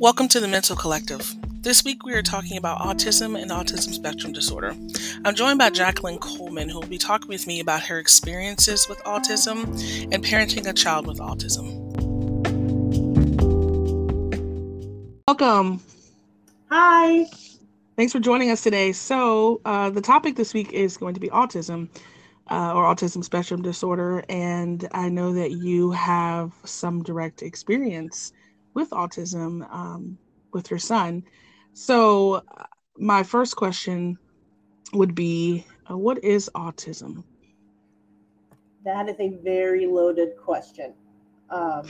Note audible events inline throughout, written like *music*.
Welcome to the Mental Collective. This week we are talking about autism and autism spectrum disorder. I'm joined by Jacqueline Coleman, who will be talking with me about her experiences with autism and parenting a child with autism. Welcome. Hi. Thanks for joining us today. So, uh, the topic this week is going to be autism uh, or autism spectrum disorder. And I know that you have some direct experience with autism um, with your son. So, uh, my first question would be uh, What is autism? That is a very loaded question. Um,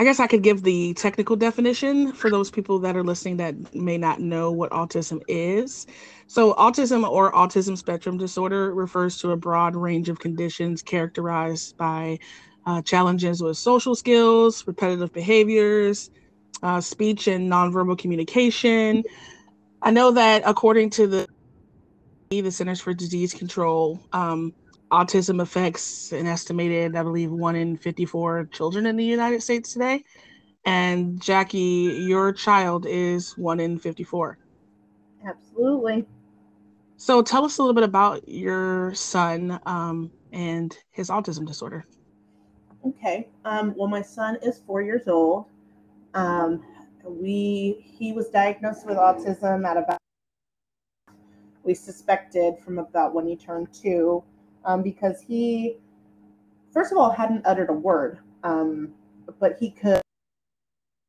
I guess I could give the technical definition for those people that are listening that may not know what autism is. So, autism or autism spectrum disorder refers to a broad range of conditions characterized by uh, challenges with social skills, repetitive behaviors, uh, speech and nonverbal communication. I know that according to the the Centers for Disease Control, um, autism affects an estimated, I believe, one in 54 children in the United States today. And Jackie, your child is one in 54. Absolutely. So tell us a little bit about your son um, and his autism disorder. Okay. Um, well, my son is four years old. Um, we he was diagnosed with autism at about we suspected from about when he turned two, um, because he first of all hadn't uttered a word, um, but he could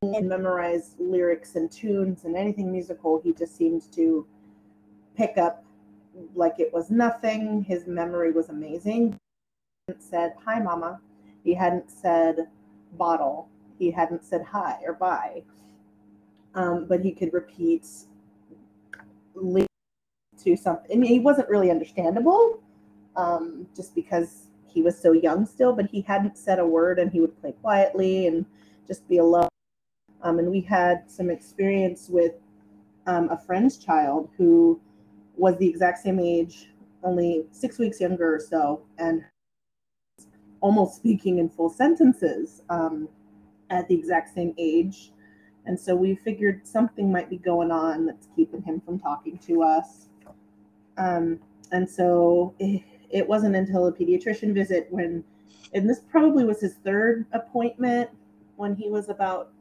memorize lyrics and tunes and anything musical. He just seemed to pick up like it was nothing. His memory was amazing. Said hi, mama he hadn't said bottle. He hadn't said hi or bye. Um, but he could repeat to something. I mean, he wasn't really understandable um, just because he was so young still, but he hadn't said a word and he would play quietly and just be alone. Um, and we had some experience with um, a friend's child who was the exact same age, only six weeks younger or so, and almost speaking in full sentences um, at the exact same age. And so we figured something might be going on that's keeping him from talking to us. Um, and so it, it wasn't until a pediatrician visit when, and this probably was his third appointment when he was about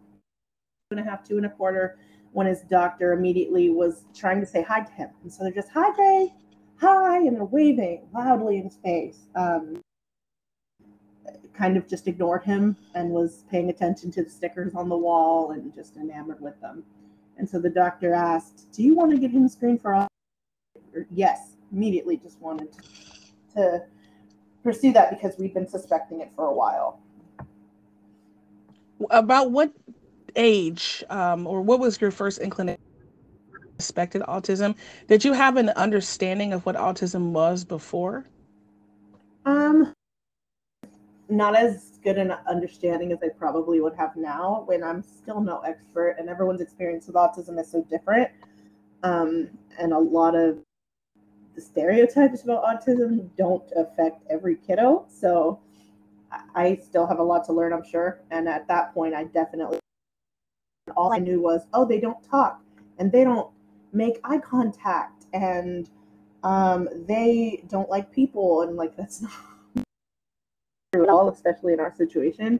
two and a half, two and a quarter, when his doctor immediately was trying to say hi to him. And so they're just, hi, Jay, hi, and they're waving loudly in his face. Um, kind of just ignored him and was paying attention to the stickers on the wall and just enamored with them. And so the doctor asked, Do you want to give him a screen for all? Yes, immediately just wanted to, to pursue that because we've been suspecting it for a while. About what age um, or what was your first inclination? suspected autism did you have an understanding of what autism was before um not as good an understanding as I probably would have now when I'm still no expert and everyone's experience with autism is so different. Um, and a lot of the stereotypes about autism don't affect every kiddo. So I still have a lot to learn, I'm sure. And at that point, I definitely, all I knew was, oh, they don't talk and they don't make eye contact and um, they don't like people. And like, that's *laughs* not at all, especially in our situation.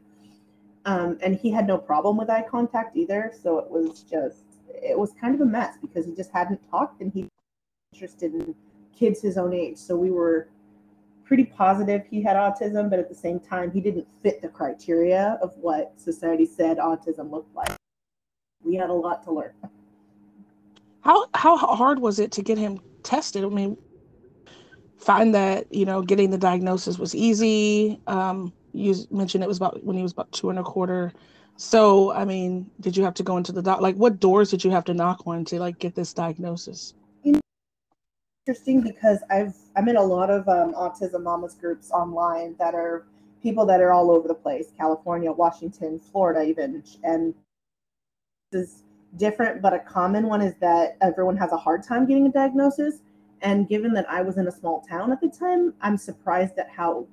Um, and he had no problem with eye contact either. So it was just, it was kind of a mess because he just hadn't talked and he interested in kids his own age. So we were pretty positive he had autism, but at the same time, he didn't fit the criteria of what society said autism looked like. We had a lot to learn. How how hard was it to get him tested? I mean, find that you know getting the diagnosis was easy. Um, you mentioned it was about when he was about two and a quarter. So, I mean, did you have to go into the doc? Like, what doors did you have to knock on to like get this diagnosis? Interesting because I've I'm in a lot of um, autism mamas groups online that are people that are all over the place, California, Washington, Florida, even, and this is different. But a common one is that everyone has a hard time getting a diagnosis and given that I was in a small town at the time, I'm surprised at how it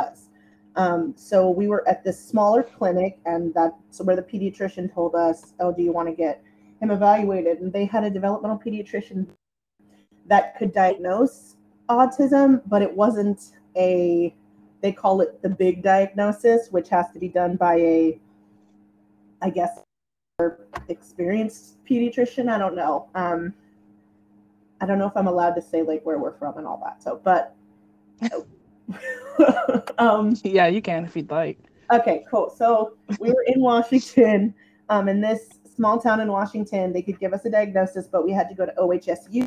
was. Um, so we were at this smaller clinic, and that's where the pediatrician told us, "Oh, do you want to get him evaluated?" And they had a developmental pediatrician that could diagnose autism, but it wasn't a they call it the big diagnosis, which has to be done by a, I guess, experienced pediatrician. I don't know. Um, I don't know if I'm allowed to say like where we're from and all that. So, but *laughs* *laughs* um, yeah, you can if you'd like. Okay, cool. So we were in Washington, um, in this small town in Washington. They could give us a diagnosis, but we had to go to OHSU,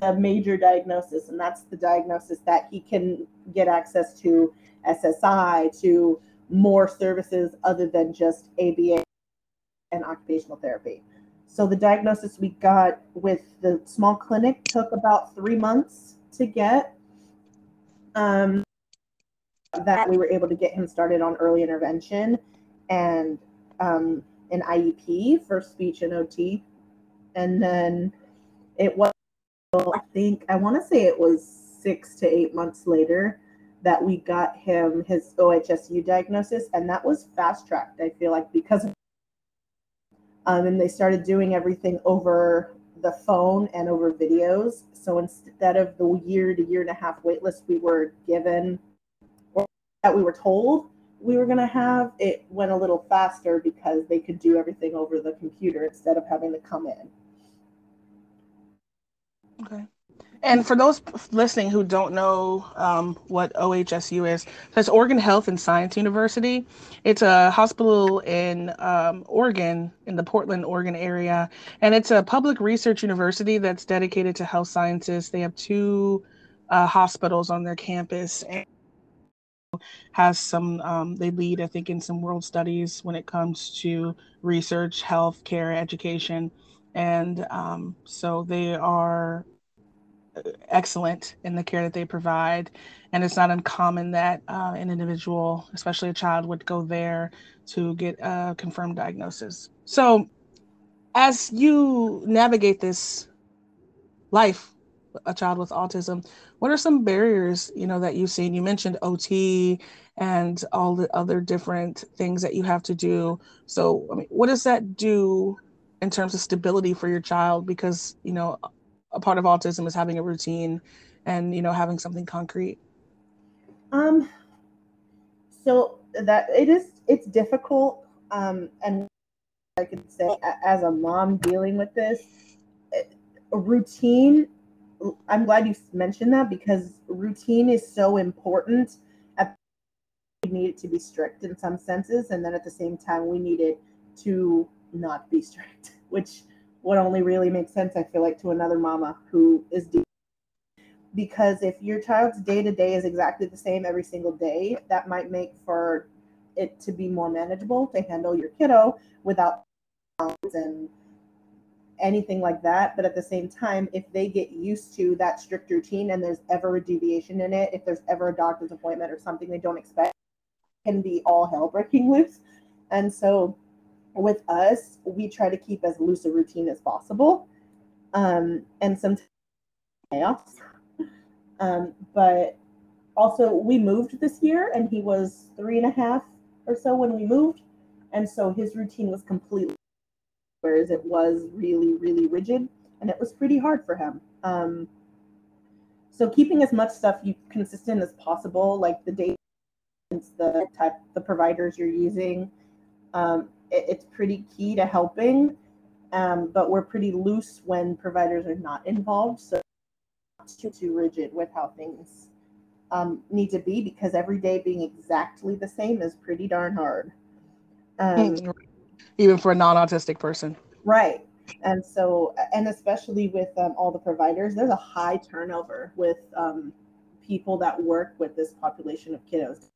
the major diagnosis, and that's the diagnosis that he can get access to SSI, to more services other than just ABA and occupational therapy. So the diagnosis we got with the small clinic took about three months to get um, that we were able to get him started on early intervention and um, an IEP for speech and OT. And then it was, I think, I want to say it was six to eight months later that we got him his OHSU diagnosis. And that was fast tracked, I feel like, because of, um, and they started doing everything over the phone and over videos. So instead of the year to year and a half waitlist we were given or that we were told we were going to have, it went a little faster because they could do everything over the computer instead of having to come in. Okay. And for those listening who don't know um, what OHSU is, that's Oregon Health and Science University. It's a hospital in um, Oregon, in the Portland, Oregon area. And it's a public research university that's dedicated to health sciences. They have two uh, hospitals on their campus. And has some um, they lead i think in some world studies when it comes to research health care education and um, so they are excellent in the care that they provide. And it's not uncommon that uh, an individual, especially a child, would go there to get a confirmed diagnosis. So, as you navigate this life, a child with autism, what are some barriers you know that you've seen? You mentioned OT and all the other different things that you have to do. So, I mean, what does that do in terms of stability for your child? Because you know, a part of autism is having a routine and you know having something concrete? Um so that it is it's difficult um and i could say as a mom dealing with this a routine i'm glad you mentioned that because routine is so important. We need it to be strict in some senses and then at the same time we need it to not be strict *laughs* which would only really make sense, I feel like, to another mama who is. Because if your child's day to day is exactly the same every single day, that might make for it to be more manageable to handle your kiddo without and anything like that. But at the same time, if they get used to that strict routine and there's ever a deviation in it, if there's ever a doctor's appointment or something they don't expect, can be all hell breaking loose. And so with us, we try to keep as loose a routine as possible. Um, and sometimes chaos. Um, but also, we moved this year, and he was three and a half or so when we moved. And so his routine was completely, whereas it was really, really rigid, and it was pretty hard for him. Um, so keeping as much stuff you consistent as possible, like the date, the type, the providers you're using, um, it, it's pretty key to helping. Um, but we're pretty loose when providers are not involved. So too too rigid with how things um, need to be because every day being exactly the same is pretty darn hard. Um, Even for a non-autistic person. Right. And so, and especially with um, all the providers, there's a high turnover with um, people that work with this population of kiddos.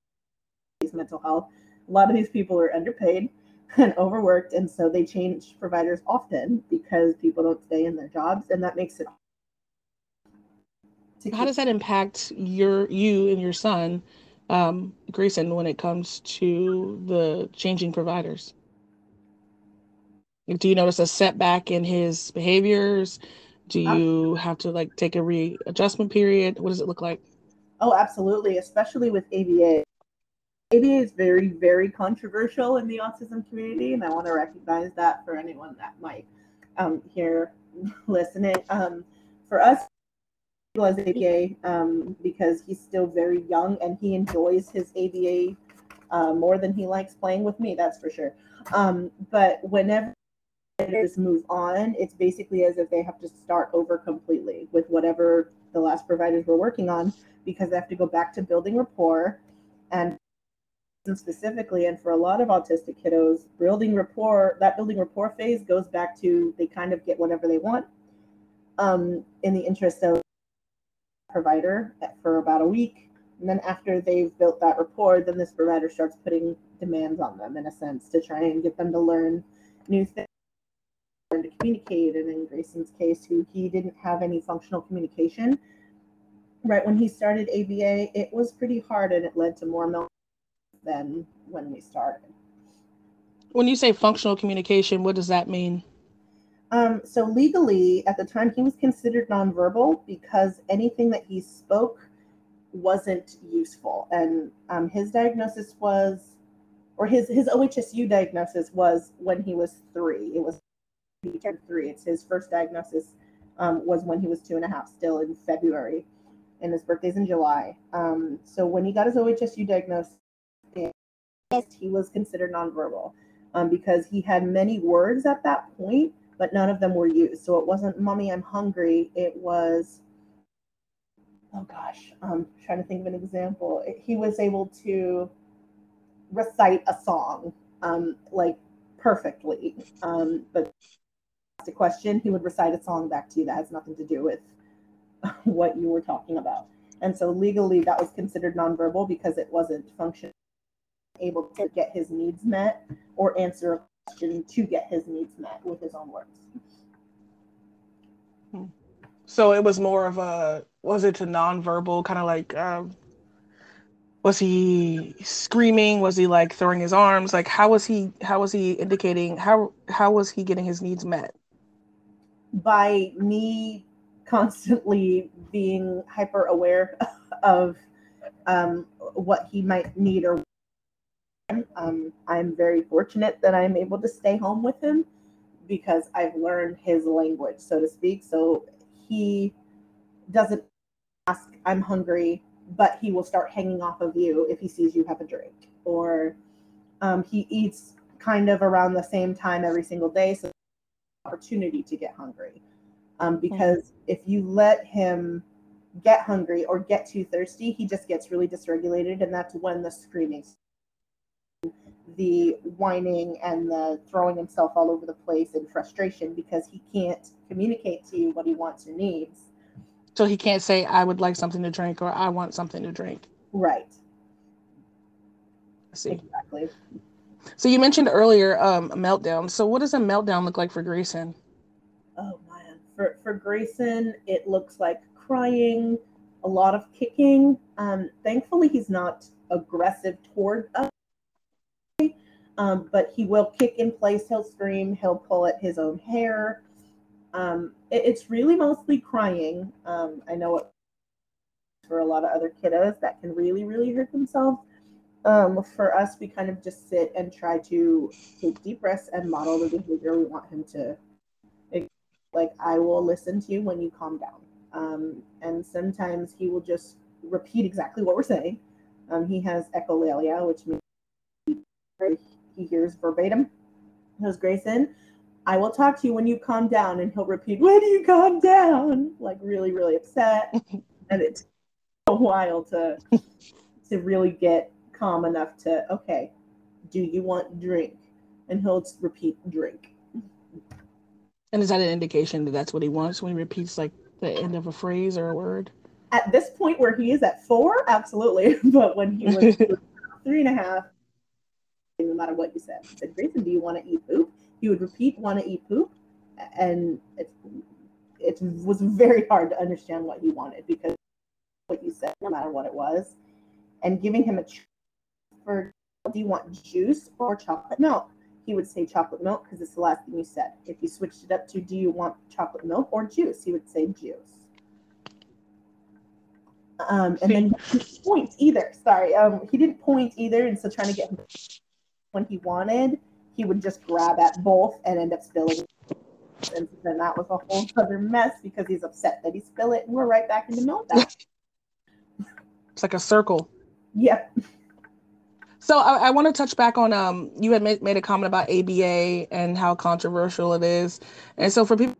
These mental health. A lot of these people are underpaid *laughs* and overworked and so they change providers often because people don't stay in their jobs and that makes it how does that impact your you and your son um, Grayson when it comes to the changing providers? Do you notice a setback in his behaviors? Do you have to like take a readjustment period? What does it look like? Oh absolutely especially with aba ABA is very, very controversial in the autism community, and I want to recognize that for anyone that might um, hear listening. Um, for us, as ABA um, because he's still very young and he enjoys his ABA uh, more than he likes playing with me. That's for sure. Um, but whenever providers move on, it's basically as if they have to start over completely with whatever the last providers were working on because they have to go back to building rapport and specifically and for a lot of autistic kiddos building rapport that building rapport phase goes back to they kind of get whatever they want um, in the interest of provider for about a week. And then after they've built that rapport then this provider starts putting demands on them in a sense to try and get them to learn new things learn to communicate. And in grayson's case who he didn't have any functional communication right when he started aba it was pretty hard and it led to more milk than when we started. When you say functional communication, what does that mean? Um, so legally, at the time, he was considered nonverbal because anything that he spoke wasn't useful, and um, his diagnosis was, or his his OHSU diagnosis was when he was three. It was he turned three. It's his first diagnosis um, was when he was two and a half, still in February, and his birthday's in July. Um, so when he got his OHSU diagnosis, he was considered nonverbal um, because he had many words at that point, but none of them were used. So it wasn't "mommy, I'm hungry." It was, oh gosh, I'm trying to think of an example. He was able to recite a song um, like perfectly, um, but a question, he would recite a song back to you that has nothing to do with *laughs* what you were talking about. And so legally, that was considered nonverbal because it wasn't functioning able to get his needs met or answer a question to get his needs met with his own words. So it was more of a was it a nonverbal kind of like um, was he screaming? Was he like throwing his arms? Like how was he how was he indicating how how was he getting his needs met? By me constantly being hyper aware of um, what he might need or um, I'm very fortunate that I'm able to stay home with him because I've learned his language, so to speak. So he doesn't ask, I'm hungry, but he will start hanging off of you if he sees you have a drink. Or um, he eats kind of around the same time every single day. So opportunity to get hungry. Um, because mm-hmm. if you let him get hungry or get too thirsty, he just gets really dysregulated, and that's when the screaming the whining and the throwing himself all over the place in frustration because he can't communicate to you what he wants or needs. So he can't say, I would like something to drink or I want something to drink. Right. I see. Exactly. So you mentioned earlier um, a meltdown. So what does a meltdown look like for Grayson? Oh man, for for Grayson, it looks like crying, a lot of kicking. Um, thankfully, he's not aggressive toward us um, but he will kick in place, he'll scream, he'll pull at his own hair. Um, it, it's really mostly crying. Um, I know for a lot of other kiddos that can really, really hurt themselves. Um, for us, we kind of just sit and try to take deep breaths and model the behavior we want him to. Like, I will listen to you when you calm down. Um, and sometimes he will just repeat exactly what we're saying. Um, he has echolalia, which means he hears verbatim. Goes Grayson, I will talk to you when you calm down, and he'll repeat, "When do you calm down?" Like really, really upset, *laughs* and it's a while to to really get calm enough to okay, do you want drink? And he'll repeat drink. And is that an indication that that's what he wants when he repeats like the end of a phrase or a word? At this point where he is at four, absolutely. *laughs* But when he was *laughs* three and a half, no matter what you said. I said, Grayson, do you want to eat poop? He would repeat, want to eat poop. And it, it was very hard to understand what he wanted because what you said, no matter what it was. And giving him a choice for, do you want juice or chocolate milk? He would say chocolate milk because it's the last thing you said. If you switched it up to, do you want chocolate milk or juice? He would say juice. Um, and then he didn't point either. Sorry, um, he didn't point either, and so trying to get him when he wanted, he would just grab at both and end up spilling. And then that was a whole other mess because he's upset that he spilled it, and we're right back into meltdown. *laughs* it's like a circle. Yeah. So I, I want to touch back on um you had made, made a comment about ABA and how controversial it is, and so for people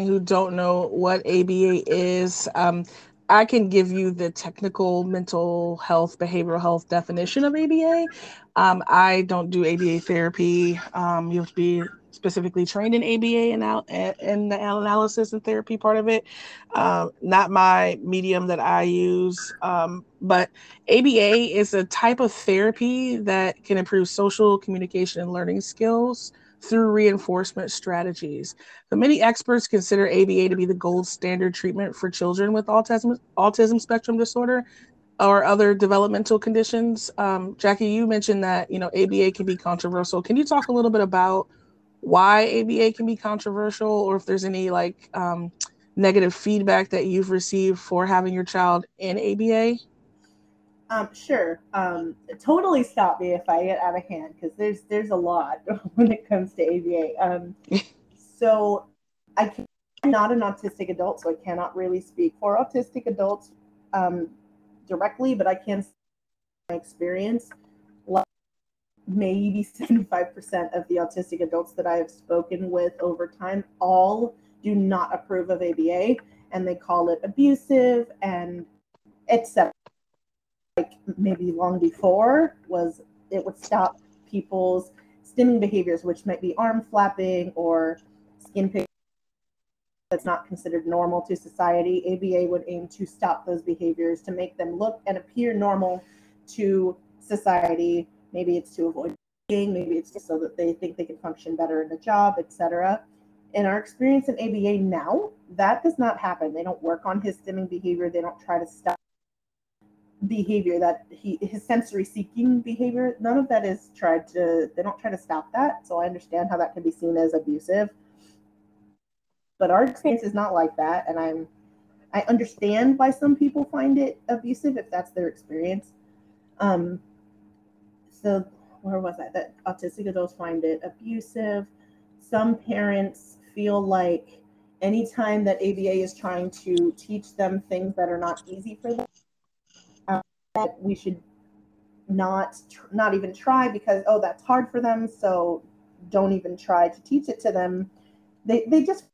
who don't know what ABA is, um, I can give you the technical mental health, behavioral health definition of ABA. Um, I don't do ABA therapy. Um, you have to be specifically trained in ABA and out in the analysis and therapy part of it. Uh, not my medium that I use, um, but ABA is a type of therapy that can improve social communication and learning skills through reinforcement strategies. So many experts consider ABA to be the gold standard treatment for children with autism autism spectrum disorder or other developmental conditions. Um, Jackie, you mentioned that you know ABA can be controversial. Can you talk a little bit about why ABA can be controversial, or if there's any like um, negative feedback that you've received for having your child in ABA? Um, sure. Um, totally stop me if I get out of hand because there's there's a lot *laughs* when it comes to ABA. Um, *laughs* so I can, I'm not an autistic adult, so I cannot really speak for autistic adults um, directly, but I can my experience. Maybe 75% of the autistic adults that I have spoken with over time all do not approve of ABA and they call it abusive and etc like maybe long before was it would stop people's stimming behaviors, which might be arm flapping or skin picking that's not considered normal to society. ABA would aim to stop those behaviors to make them look and appear normal to society. Maybe it's to avoid maybe it's just so that they think they can function better in the job, etc. In our experience in ABA now, that does not happen. They don't work on his stimming behavior. They don't try to stop behavior that he his sensory seeking behavior none of that is tried to they don't try to stop that so i understand how that can be seen as abusive. But our experience is not like that and i'm i understand why some people find it abusive if that's their experience. Um so where was i? That autistic adults find it abusive. Some parents feel like anytime that aba is trying to teach them things that are not easy for them that we should not not even try because oh that's hard for them so don't even try to teach it to them. They they just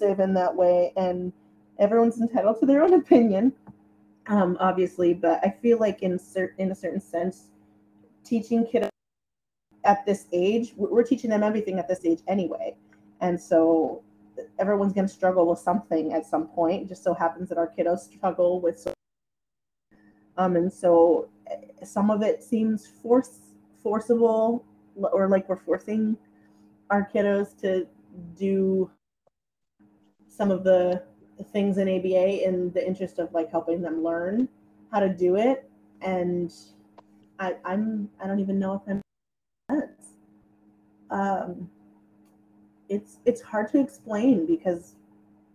live in that way and everyone's entitled to their own opinion um, obviously but i feel like in certain in a certain sense teaching kids at this age we're teaching them everything at this age anyway. And so everyone's going to struggle with something at some point. It just so happens that our kiddos struggle with um, and so eh, some of it seems force forcible or like we're forcing our kiddos to do some of the things in ABA in the interest of like helping them learn how to do it. And I, I'm I don't even know if I'm um, it's it's hard to explain because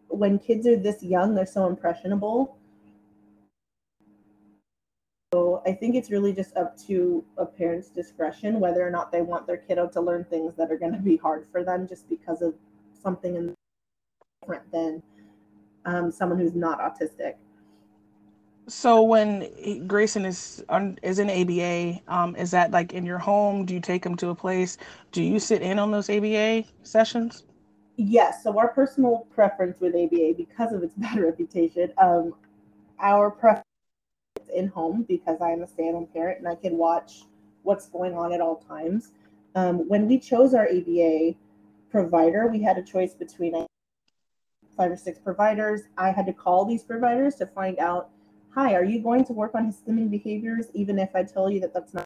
when kids are this young, they're so impressionable so I think it's really just up to a parent's discretion whether or not they want their kiddo to learn things that are going to be hard for them just because of something different than um, someone who's not autistic. So when Grayson is on, is in ABA, um, is that like in your home? Do you take him to a place? Do you sit in on those ABA sessions? Yes. So our personal preference with ABA, because of its *laughs* bad reputation, um, our preference in home because I am a stay at home parent and I can watch what's going on at all times. Um, when we chose our ABA provider, we had a choice between five or six providers. I had to call these providers to find out hi, are you going to work on his stimming behaviors, even if I tell you that that's not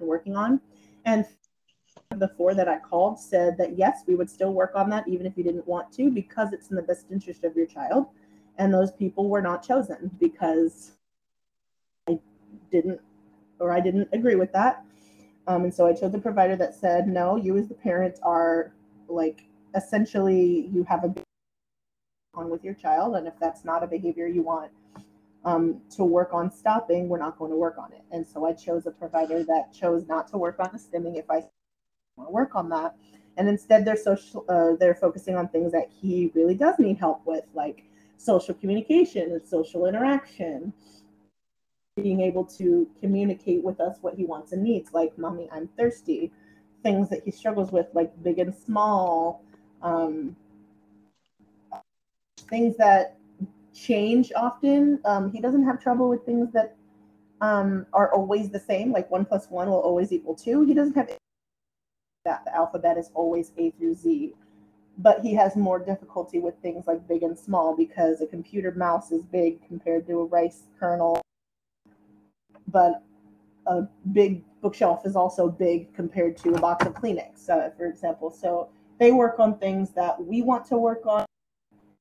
working on? And the four that I called said that yes, we would still work on that even if you didn't want to because it's in the best interest of your child. And those people were not chosen because didn't or I didn't agree with that. Um, and so I chose a provider that said, no, you as the parent are like essentially you have a on with your child, and if that's not a behavior you want um, to work on stopping, we're not going to work on it. And so I chose a provider that chose not to work on the stimming if I want to work on that. And instead, they're social. Uh, they're focusing on things that he really does need help with, like social communication and social interaction, being able to communicate with us what he wants and needs, like "mommy, I'm thirsty," things that he struggles with, like big and small, um, things that change often. Um, he doesn't have trouble with things that um, are always the same, like one plus one will always equal two. He doesn't have that. The alphabet is always A through Z. But he has more difficulty with things like big and small because a computer mouse is big compared to a rice kernel. But a big bookshelf is also big compared to a box of Kleenex, uh, for example. So they work on things that we want to work on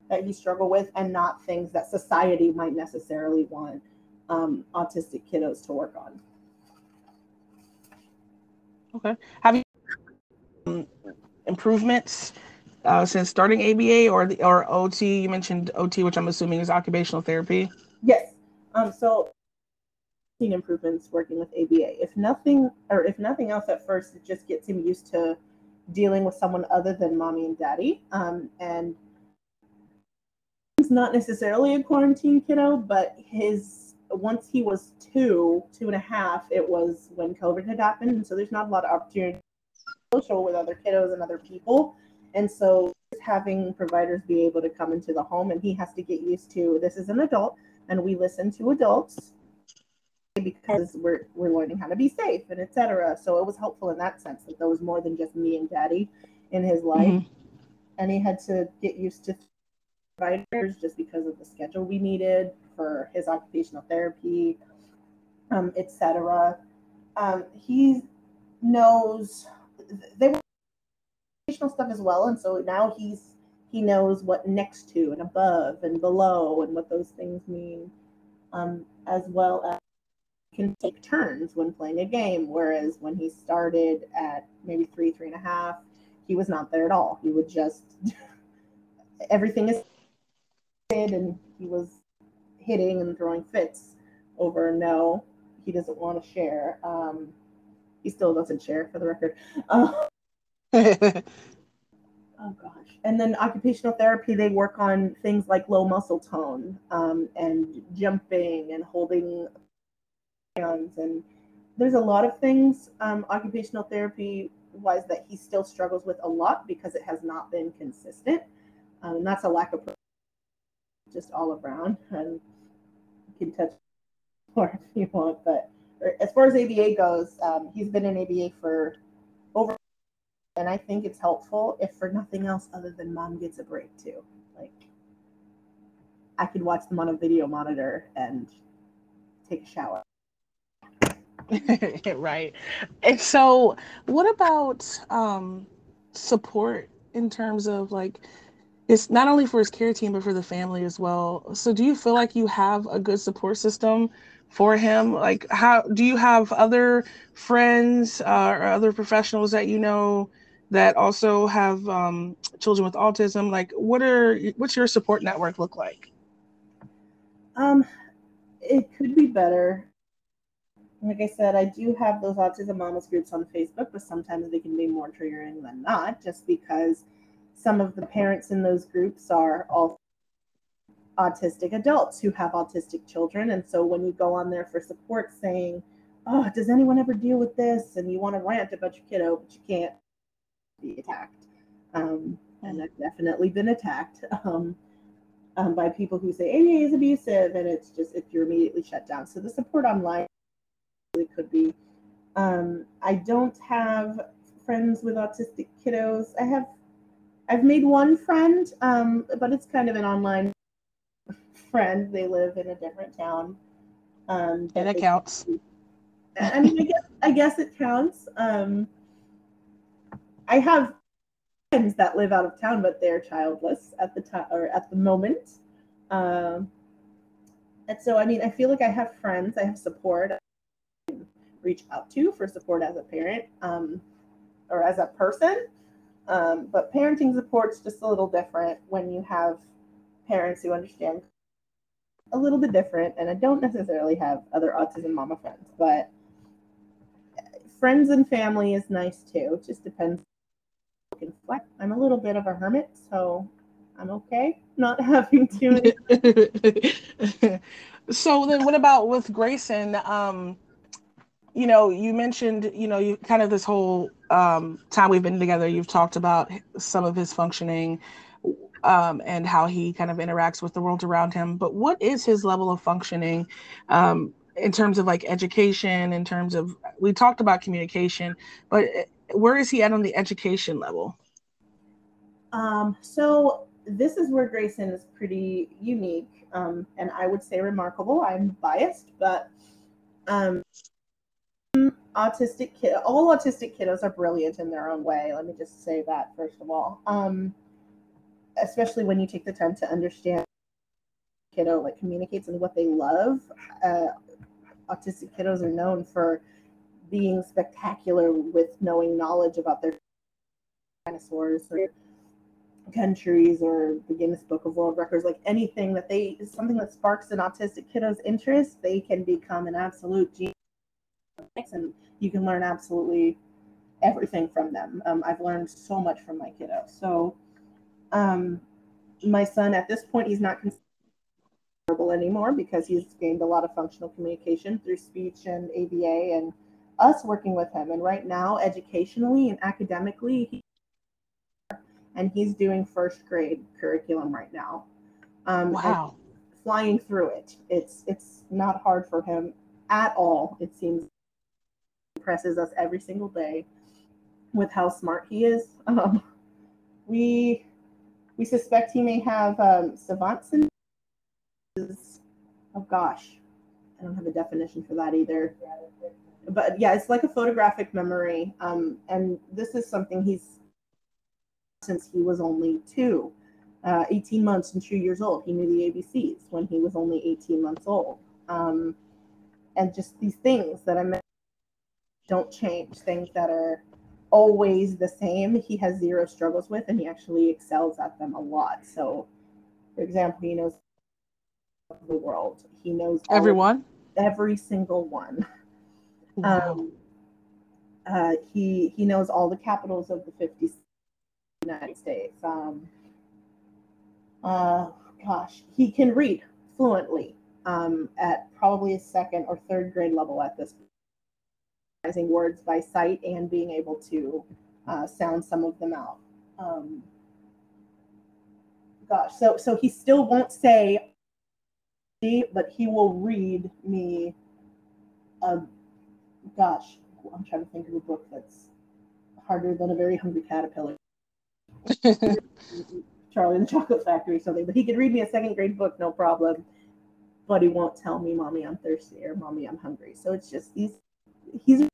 that you struggle with and not things that society might necessarily want um, autistic kiddos to work on. Okay. Have you um, improvements uh, since starting ABA or the, or OT? You mentioned OT, which I'm assuming is occupational therapy. Yes. Um. So improvements working with ABA. If nothing, or if nothing else, at first it just gets him used to dealing with someone other than mommy and daddy. Um, and he's not necessarily a quarantine kiddo, but his once he was two, two and a half, it was when COVID had happened, and so there's not a lot of opportunity social with other kiddos and other people, and so just having providers be able to come into the home, and he has to get used to this is an adult, and we listen to adults because we're we're learning how to be safe and etc. So it was helpful in that sense that there was more than just me and daddy in his life, mm-hmm. and he had to get used to providers just because of the schedule we needed for his occupational therapy, um, etc. Um, he knows they were occupational stuff as well, and so now he's he knows what next to and above and below and what those things mean, um, as well as can take turns when playing a game. Whereas when he started at maybe three, three and a half, he was not there at all. He would just *laughs* everything is and he was hitting and throwing fits over no, he doesn't want to share. Um, he still doesn't share for the record. Uh, *laughs* *laughs* oh gosh. And then occupational therapy, they work on things like low muscle tone um, and jumping and holding And there's a lot of things um, occupational therapy wise that he still struggles with a lot because it has not been consistent. Um, and that's a lack of *laughs* just all around. And you can touch *laughs* more if you want. But as far as ABA goes, um, he's been in ABA for over, and I think it's helpful if for nothing else other than mom gets a break too. Like I could watch them on a video monitor and take a shower. *laughs* right. And so, what about um, support in terms of like it's not only for his care team but for the family as well? So do you feel like you have a good support system for him? Like how do you have other friends uh, or other professionals that you know that also have um, children with autism? Like what are what's your support network look like? Um it could be better like i said i do have those autism mamas groups on facebook but sometimes they can be more triggering than not just because some of the parents in those groups are all autistic adults who have autistic children. And so when you go on there for support saying, Oh, does anyone ever deal with this? And you want to rant about your kiddo, but you can't be attacked. Um, and I've definitely been attacked *laughs* um, um, by people who say ABA is abusive, and it's just if you're immediately shut down. So the support online could be. Um, I don't have friends with autistic kiddos. I have I've made one friend, um, but it's kind of an online friend. They live in a different town. Um, and it counts. I mean, I guess, I guess it counts. Um, I have friends that live out of town, but they're childless at the time or at the moment. Um, and so, I mean, I feel like I have friends, I have support, reach out to for support as a parent um, or as a person. Um, but parenting support's just a little different when you have parents who understand a little bit different, and I don't necessarily have other autism mama friends, but friends and family is nice too. It just depends. I'm a little bit of a hermit, so I'm okay not *laughs* having to. *laughs* so then, what about with Grayson? Um, you know, you mentioned, you know, you kind of this whole um, time we've been together, you've talked about some of his functioning um, and how he kind of interacts with the world around him. But what is his level of functioning um, in terms of like education, in terms of, we talked about communication, but eh, where is he at on the education level? Um, so this is where Grayson is pretty unique um, and I would say remarkable. I'm biased, but um, autistic kid all autistic kiddos are brilliant in their own way let me just say that first of all. Um, especially when you take the time to understand kiddo like communicates and what they love. Uh, autistic kiddos are known for being spectacular with knowing knowledge about their dinosaurs or countries or the Guinness Book of World Records, like anything that they something that sparks an autistic kiddo's interest, they can become an absolute genius and you can learn absolutely everything from them. Um, I've learned so much from my kiddo. So, um, my son at this point, he's not verbal anymore because he's gained a lot of functional communication through speech and ABA and us working with him. And right now, educationally and academically, he, and he's doing first grade curriculum right now. Um, wow. Flying through it. It's it's not hard for him at all. It seems impresses us every single day with how smart he is. Um, we we suspect he may have um, savant syndrome. Oh gosh, I don't have a definition for that either. But yeah, it's like a photographic memory, um, and this is something he's since he was only two, uh, 18 months and two years old. He knew the ABCs when he was only 18 months old. Um, and just these things that I meant don't change, things that are always the same, he has zero struggles with, and he actually excels at them a lot. So, for example, he knows the world. He knows everyone, every single one. Wow. Um, uh, he he knows all the capitals of the 50 United States. Um, uh, gosh, he can read fluently um, at probably a second or third grade level at this point words by sight and being able to uh, sound some of them out. Um, gosh, so so he still won't say, but he will read me. A, gosh, I'm trying to think of a book that's harder than a very hungry caterpillar. *laughs* Charlie and the Chocolate Factory, something. But he could read me a second grade book, no problem. But he won't tell me, "Mommy, I'm thirsty" or "Mommy, I'm hungry." So it's just these. He's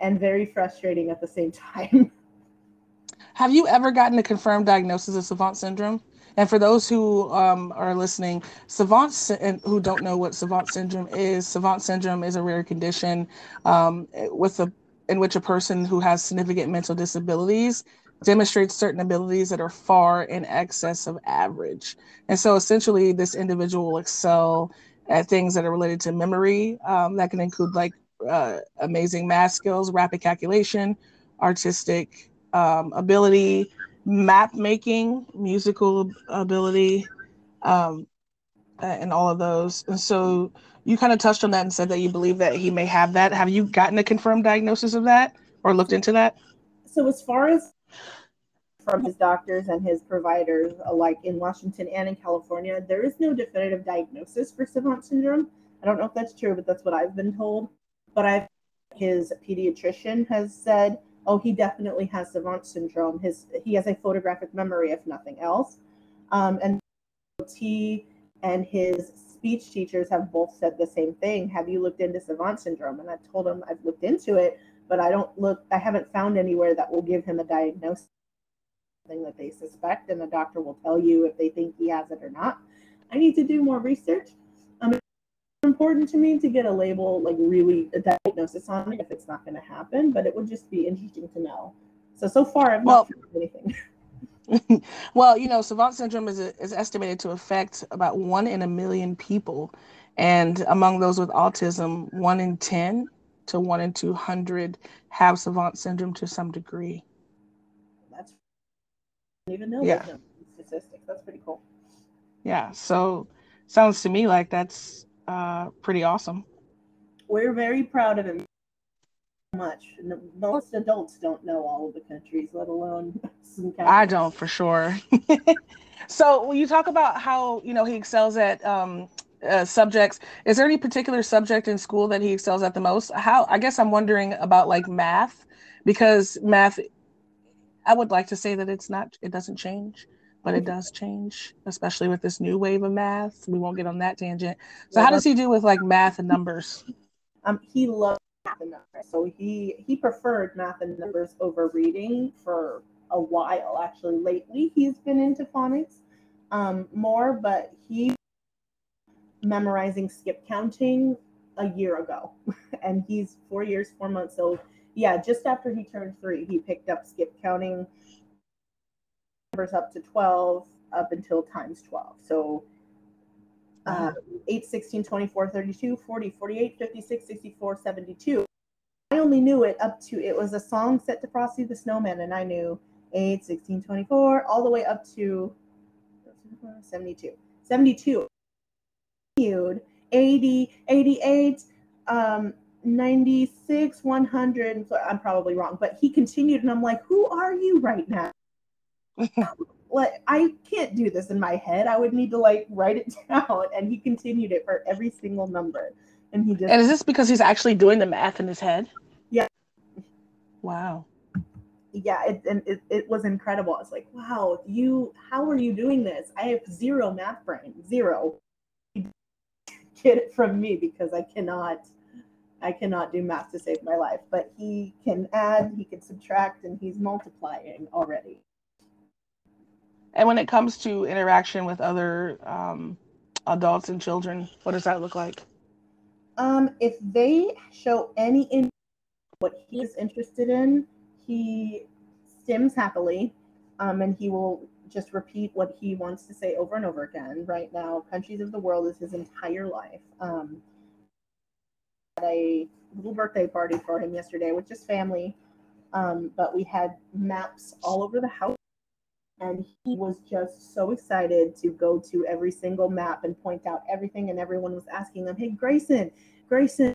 and very frustrating at the same time. *laughs* Have you ever gotten a confirmed diagnosis of savant syndrome? And for those who um, are listening, savant and who don't know what savant syndrome is, savant syndrome is a rare condition um, with a in which a person who has significant mental disabilities demonstrates certain abilities that are far in excess of average. And so essentially, this individual will excel at things that are related to memory. Um, that can include like uh, amazing math skills, rapid calculation, artistic um, ability, map making, musical ability, um, and all of those. And so you kind of touched on that and said that you believe that he may have that. Have you gotten a confirmed diagnosis of that or looked into that? So, as far as from his doctors and his providers, alike in Washington and in California, there is no definitive diagnosis for savant syndrome. I don't know if that's true, but that's what I've been told but I his pediatrician has said, oh, he definitely has savant syndrome. His he has a photographic memory, if nothing else. Um, and T and his speech teachers have both said the same thing. Have you looked into savant syndrome? And I told him I've looked into it, but I don't look. I haven't found anywhere that will give him a diagnosis. Thing that they suspect, and the doctor will tell you if they think he has it or not. I need to do more research. Important to me to get a label, like really a diagnosis on it if it's not going to happen, but it would just be interesting to know. So, so far, I've well, not found anything. *laughs* well, you know, savant syndrome is, is estimated to affect about one in a million people. And among those with autism, one in 10 to one in 200 have savant syndrome to some degree. That's even know Yeah. that statistics. That's pretty cool. Yeah. So sounds to me like that's uh, pretty awesome. We're very proud of him much. Most adults don't know all of the countries, let alone *laughs* some I don't for sure. *laughs* so when you talk about how you know he excels at um, uh, subjects, is there any particular subject in school that he excels at the most? How I guess I'm wondering about like math, because math, I would like to say that it's not, it doesn't change, but it does change, especially with this new wave of math. We won't get on that tangent. So how does he do with like math and numbers? Um, he loved math and numbers, so he he preferred math and numbers over reading for a while. Actually, lately he's been into phonics um, more, but he memorizing skip counting a year ago, *laughs* and he's four years four months old. Yeah, just after he turned three, he picked up skip counting numbers up to twelve up until times twelve. So uh, 8, 16, 24, 32, 40, 48, 56, 64, 72. I only knew it up to, it was a song set to Frosty the Snowman, and I knew 8, 16, 24, all the way up to 72. 72. Continued 80, 88, um, 96, 100. So I'm probably wrong, but he continued, and I'm like, who are you right now? Like I can't do this in my head. I would need to like write it *laughs* down. And he continued it for every single number. And he just And is this because he's actually doing the math in his head? Yeah. Wow. yeah, it and it, it was incredible. I was like, wow, you how are you doing this? I have zero math brain. Zero. *laughs* Get it from me because I cannot I cannot do math to save my life. But he can add, he can subtract, and he's multiplying already. And when it comes to interaction with other um, adults and children, what does that look like? Um, if they show any in what he is interested in, he stims happily, um, and he will just repeat what he wants to say over and over again. Right now, countries of the world is his entire life. Um, had a little birthday party for him yesterday with just family, um, but we had maps all over the house. And he was just so excited to go to every single map and point out everything. And everyone was asking him, Hey, Grayson, Grayson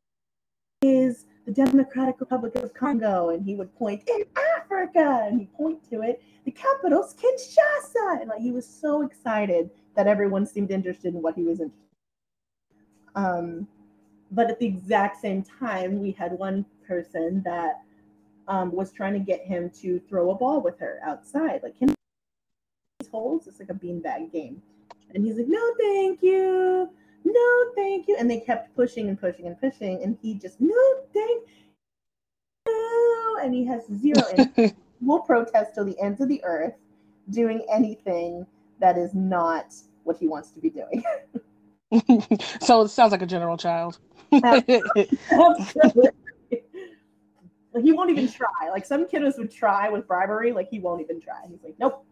is the Democratic Republic of Congo. And he would point in Africa and he'd point to it. The capital's Kinshasa. And like he was so excited that everyone seemed interested in what he was interested in. Um, but at the exact same time, we had one person that um, was trying to get him to throw a ball with her outside. Like him holes, it's like a beanbag game. And he's like, no, thank you. No, thank you. And they kept pushing and pushing and pushing. And he just, no, thank you. And he has zero *laughs* will protest till the ends of the earth doing anything that is not what he wants to be doing. *laughs* so it sounds like a general child. Absolutely. Like *laughs* he won't even try. Like some kiddos would try with bribery, like he won't even try. He's like, nope.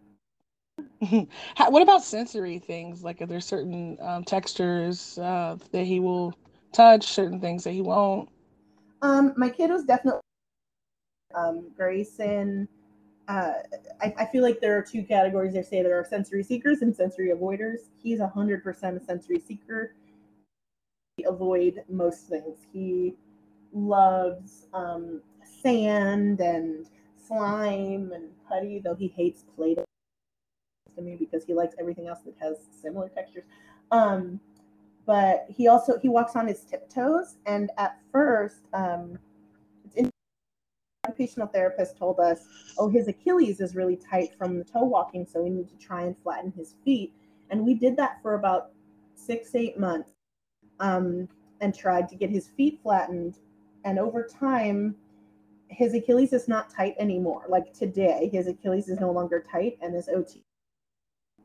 *laughs* How, what about sensory things? Like, are there certain um, textures uh, that he will touch, certain things that he won't? Um, my kiddos definitely. Um, Grayson. Uh, I, I feel like there are two categories. They say there are sensory seekers and sensory avoiders. He's hundred percent a sensory seeker. He avoid most things. He loves um, sand and slime and putty, though he hates Play-Doh to me because he likes everything else that has similar textures. Um, but he also he walks on his tiptoes, and at first, um, occupational therapist told us, oh, his Achilles is really tight from the toe walking, so we need to try and flatten his feet. And we did that for about six, eight months, um, and tried to get his feet flattened. And over time, his Achilles is not tight anymore. Like today, his Achilles is no longer tight, and his OT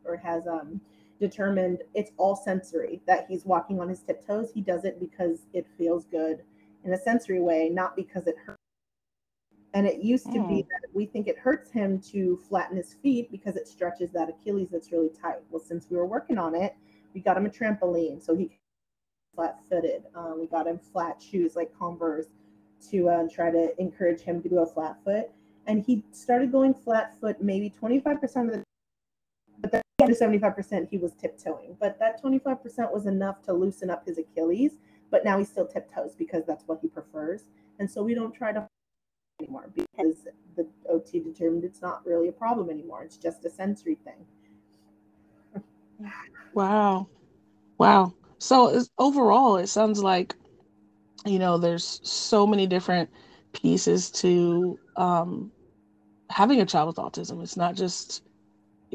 or has um, determined it's all sensory that he's walking on his tiptoes. He does it because it feels good in a sensory way, not because it hurts. And it used to be that we think it hurts him to flatten his feet because it stretches that Achilles that's really tight. Well, since we were working on it, we got him a trampoline so he flat footed. Um, we got him flat shoes like Converse to uh, try to encourage him to go flat foot. And he started going flat foot maybe 25% of the to 75% he was tiptoeing. But that 25% was enough to loosen up his Achilles. But now he still tiptoes because that's what he prefers. And so we don't try to *laughs* anymore because the OT determined it's not really a problem anymore. It's just a sensory thing. wow. Wow. So overall, it sounds like, you know, there's so many different pieces to um, having a child with autism. It's not just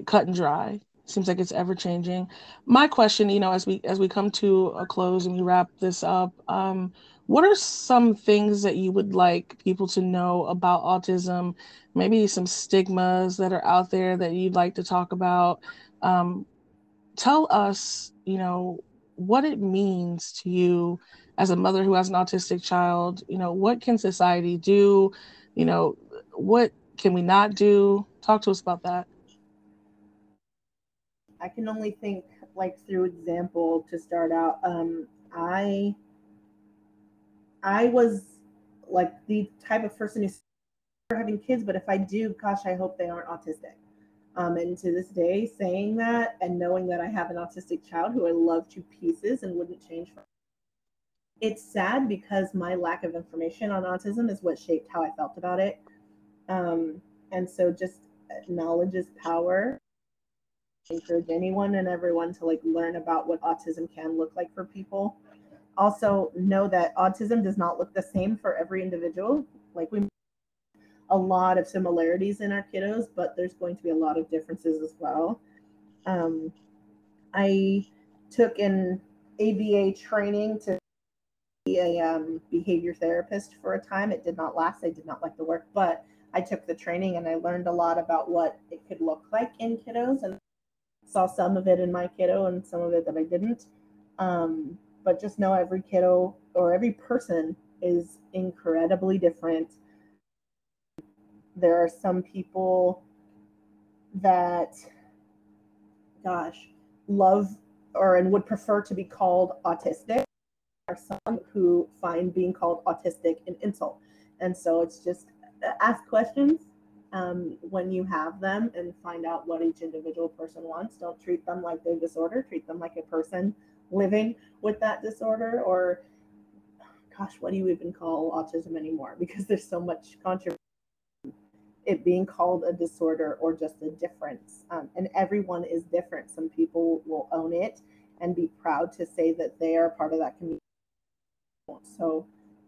cut and dry. Seems like it's ever changing. My question, you know, as we as we come to a close and we wrap this up, um, what are some things that you would like people to know about autism? Maybe some stigmas that are out there that you'd like to talk about. Um, tell us, you know, what it means to you as a mother who has an autistic child. You know, what can society do? You know, what can we not do? Talk to us about that. I can only think like through example to start out. Um, I I was like the type of person who's having kids, but if I do, gosh, I hope they aren't autistic. Um, and to this day, saying that and knowing that I have an autistic child who I love to pieces and wouldn't change for it's sad because my lack of information on autism is what shaped how I felt about it. Um, and so just knowledge is power. Encourage anyone and everyone to like learn about what autism can look like for people also know that autism does not look the same for every individual. Like we a lot of similarities in our kiddos, but there's going to be a lot of differences as well. Um, I took an ABA training to be a um, behavior therapist for a time. It did not last. I did not like the work, but I took the training and I learned a lot about what it could look like in kiddos and saw some of it in my kiddo and some of it that I didn't. Um, but just know every kiddo or every person is incredibly different. There are some people that, gosh, love or and would prefer to be called autistic. There are some who find being called autistic an insult. And so it's just ask questions um, when you have them and find out what each individual person wants. Don't treat them like their disorder, treat them like a person living with that disorder or gosh what do you even call autism anymore? *laughs* Because there's so much controversy. It being called a disorder or just a difference um, and everyone is different. Some people will own it and be proud to say that they are part of that community. So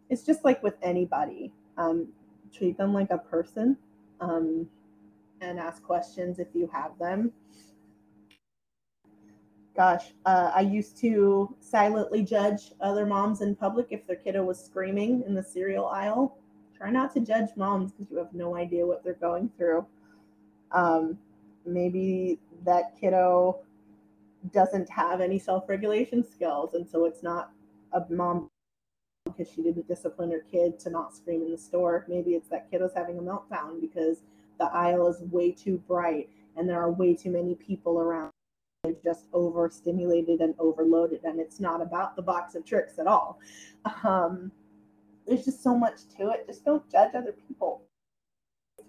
it's just like with anybody um, treat them like a person um, and ask questions if you have them gosh, uh, I used to silently judge other moms in public if their kiddo was screaming in the cereal aisle. Try not to judge moms because you have no idea what they're going through. Um, maybe that kiddo doesn't have any self regulation skills, and so it's not a mom because she didn't discipline her kid to not scream in the store. Maybe it's that kiddo's having a meltdown because the aisle is way too bright and there are way too many people around. They're just overstimulated and overloaded and it's not about the box of Trix at all. Um, there's just so much to it. Just don't judge other people.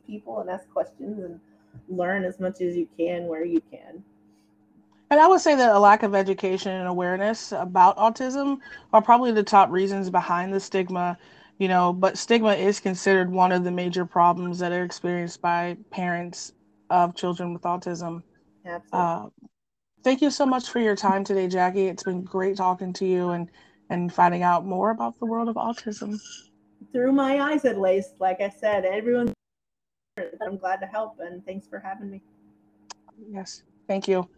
People and ask questions and learn as much as you can where you can and I would say that a lack of education and awareness about autism are probably the top reasons behind the stigma, you know, but stigma is considered one of the major problems that are experienced by parents of children with autism. Absolutely. Uh, thank you so much for your time today, Jackie. It's been great talking to you and and finding out more about the world of autism. Through my eyes, at least, like I said, everyone. I'm glad to help, and thanks for having me. Yes, thank you.